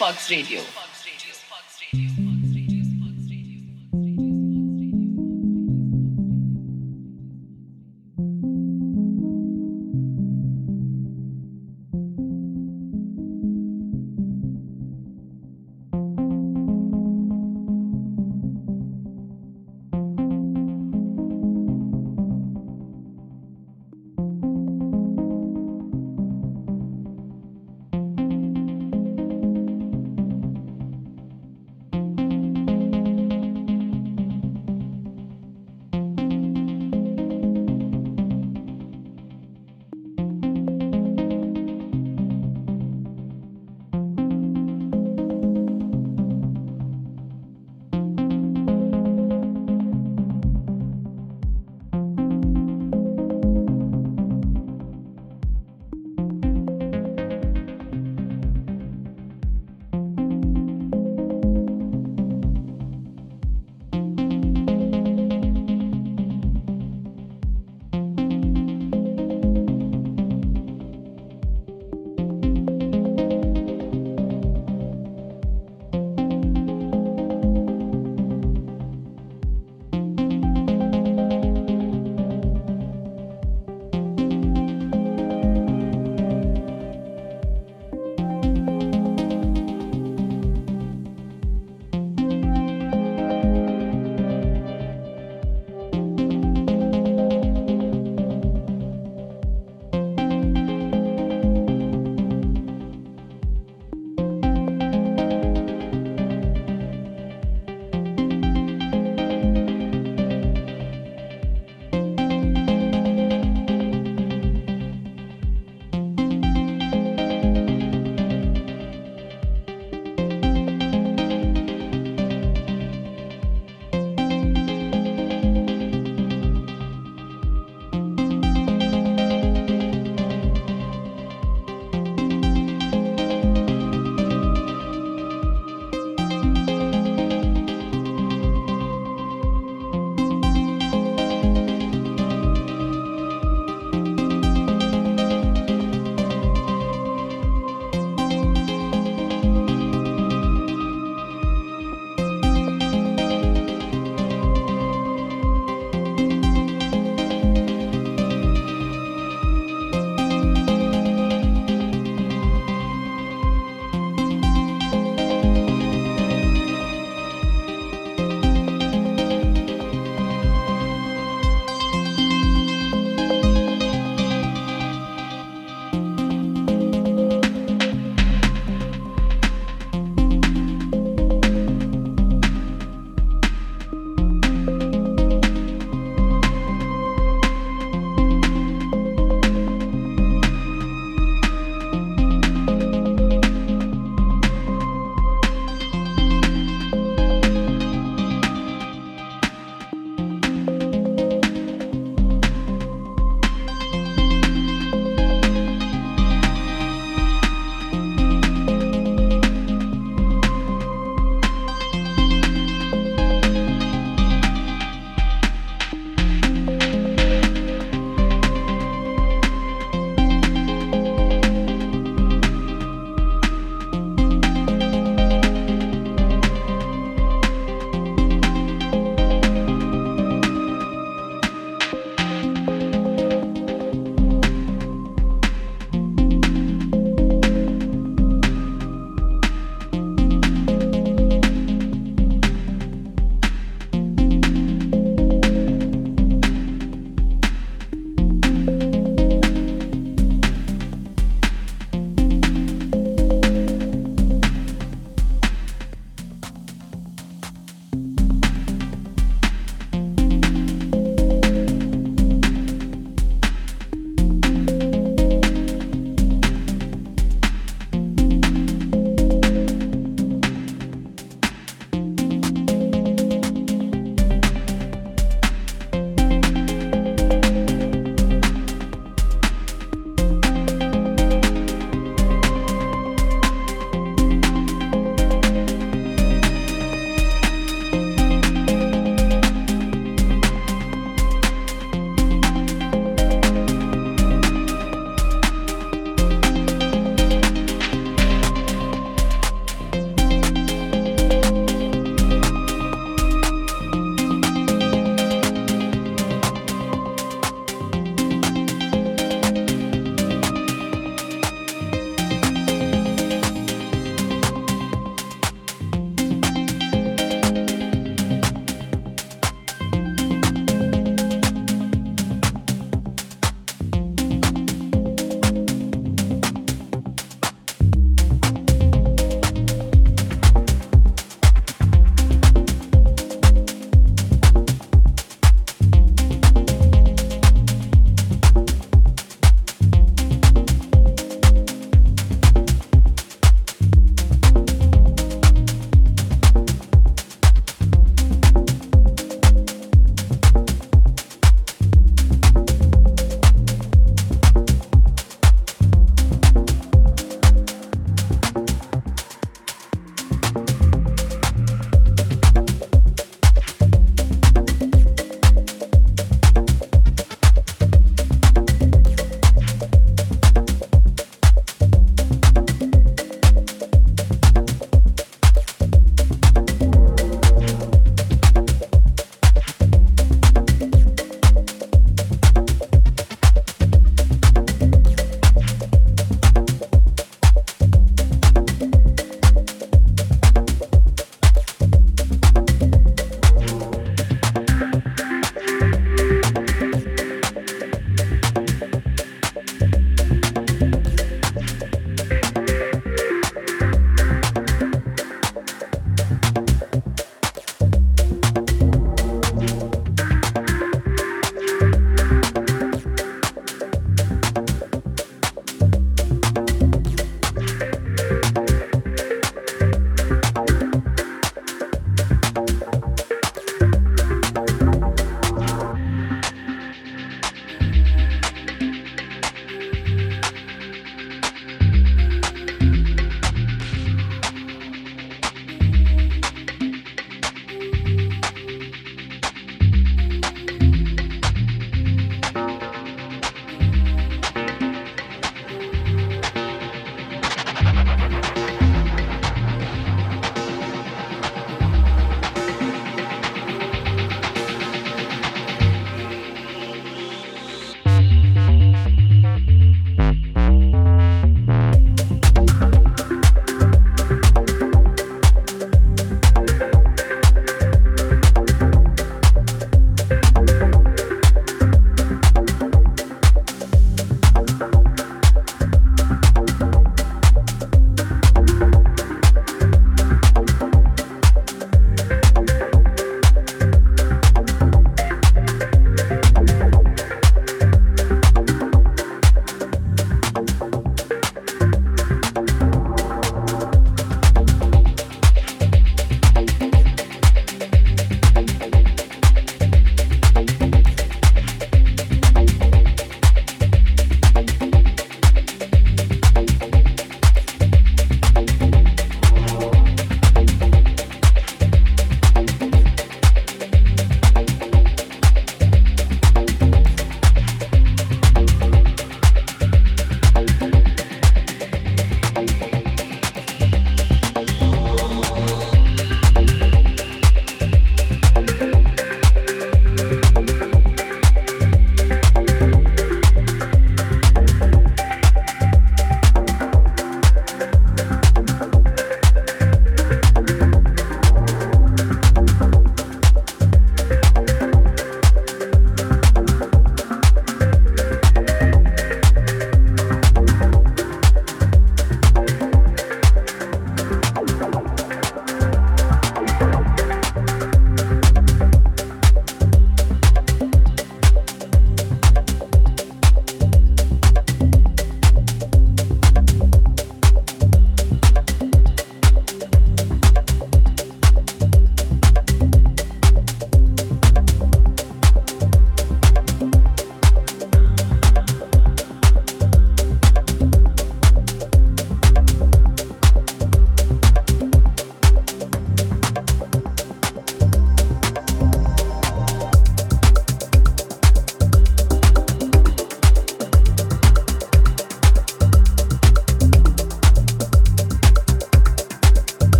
Fox Radio.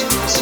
Classic.